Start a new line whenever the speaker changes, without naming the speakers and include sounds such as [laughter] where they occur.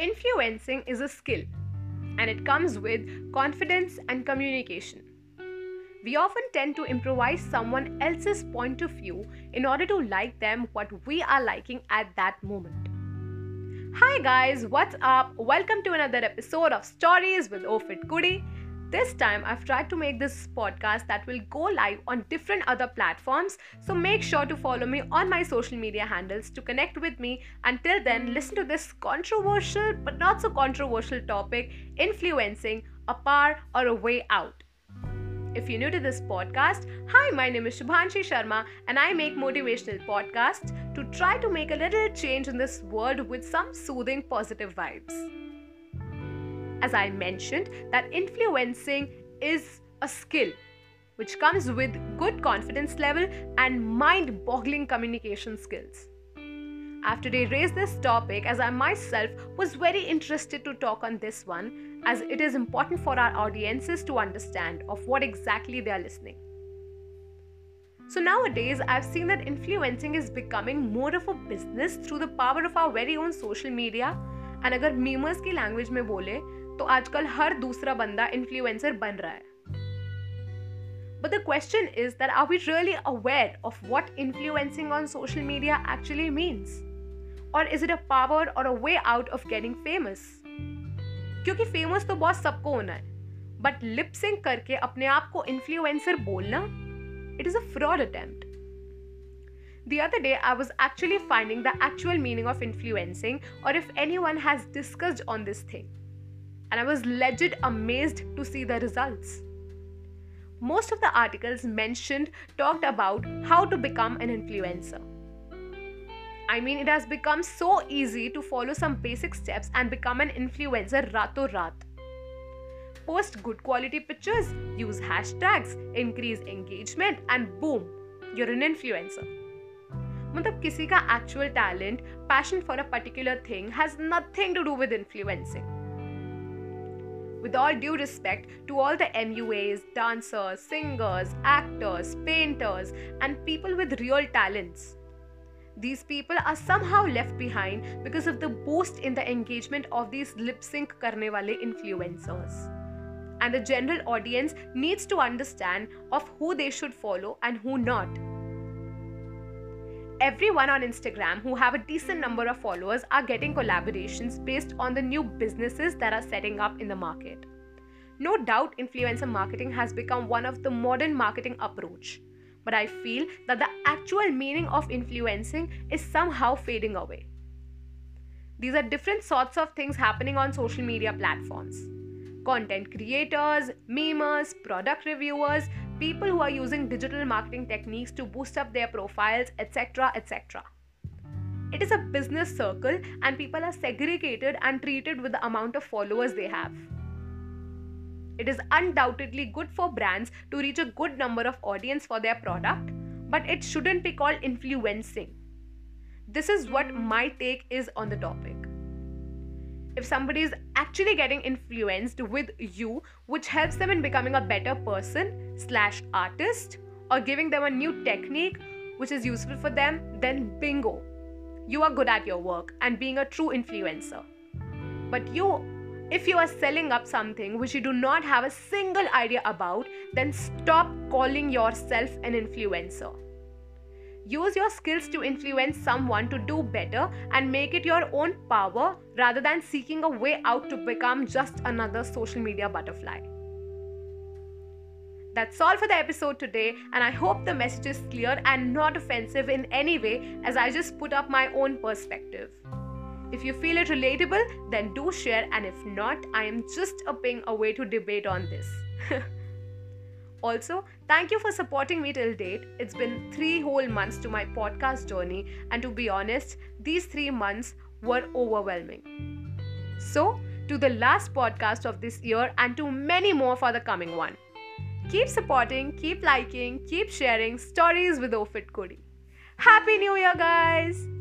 Influencing is a skill and it comes with confidence and communication. We often tend to improvise someone else's point of view in order to like them what we are liking at that moment. Hi guys, what's up? Welcome to another episode of Stories with Ofit Kudi. This time I've tried to make this podcast that will go live on different other platforms. So make sure to follow me on my social media handles to connect with me. Until then, listen to this controversial but not so controversial topic influencing a power or a way out. If you're new to this podcast, hi, my name is Shubhanshi Sharma and I make motivational podcasts to try to make a little change in this world with some soothing positive vibes as I mentioned, that influencing is a skill which comes with good confidence level and mind boggling communication skills. After they raised this topic, as I myself was very interested to talk on this one, as it is important for our audiences to understand of what exactly they are listening. So nowadays, I've seen that influencing is becoming more of a business through the power of our very own social media. And अगर memers की language में बोले तो आजकल हर दूसरा बंदा influencer बन रहा है। But the question is that are we really aware of what influencing on social media actually means or is it a power or a way out of getting famous क्योंकि फ़ेमस तो बहुत सबको होना है। But lip sync करके अपने आप को इन्फ्लुएंसर बोलना it is a fraud attempt The other day, I was actually finding the actual meaning of influencing, or if anyone has discussed on this thing. and I was legit amazed to see the results. Most of the articles mentioned talked about how to become an influencer. I mean, it has become so easy to follow some basic steps and become an influencer rato rat. Post good quality pictures, use hashtags, increase engagement, and boom, you're an influencer. मतलब किसी का actual talent, passion for a particular thing has nothing to do with influencing with all due respect to all the MUAs, dancers, singers, actors, painters, and people with real talents. These people are somehow left behind because of the boost in the engagement of these lip sync karne wale influencers. And the general audience needs to understand of who they should follow and who not everyone on Instagram who have a decent number of followers are getting collaborations based on the new businesses that are setting up in the market. No doubt influencer marketing has become one of the modern marketing approach, but I feel that the actual meaning of influencing is somehow fading away. These are different sorts of things happening on social media platforms. Content creators, memers, product reviewers, people who are using digital marketing techniques to boost up their profiles, etc. etc. It is a business circle, and people are segregated and treated with the amount of followers they have. It is undoubtedly good for brands to reach a good number of audience for their product, but it shouldn't be called influencing. This is what my take is on the topic if somebody is actually getting influenced with you which helps them in becoming a better person slash artist or giving them a new technique which is useful for them then bingo. You are good at your work and being a true influencer. But you if you are selling up something which you do not have a single idea about then stop calling yourself an influencer Use your skills to influence someone to do better and make it your own power rather than seeking a way out to become just another social media butterfly. That's all for the episode today, and I hope the message is clear and not offensive in any way as I just put up my own perspective. If you feel it relatable, then do share, and if not, I am just a ping away to debate on this. [laughs] Also, thank you for supporting me till date. It's been three whole months to my podcast journey, and to be honest, these three months were overwhelming. So, to the last podcast of this year, and to many more for the coming one. Keep supporting, keep liking, keep sharing stories with Ofit Kudi. Happy New Year, guys!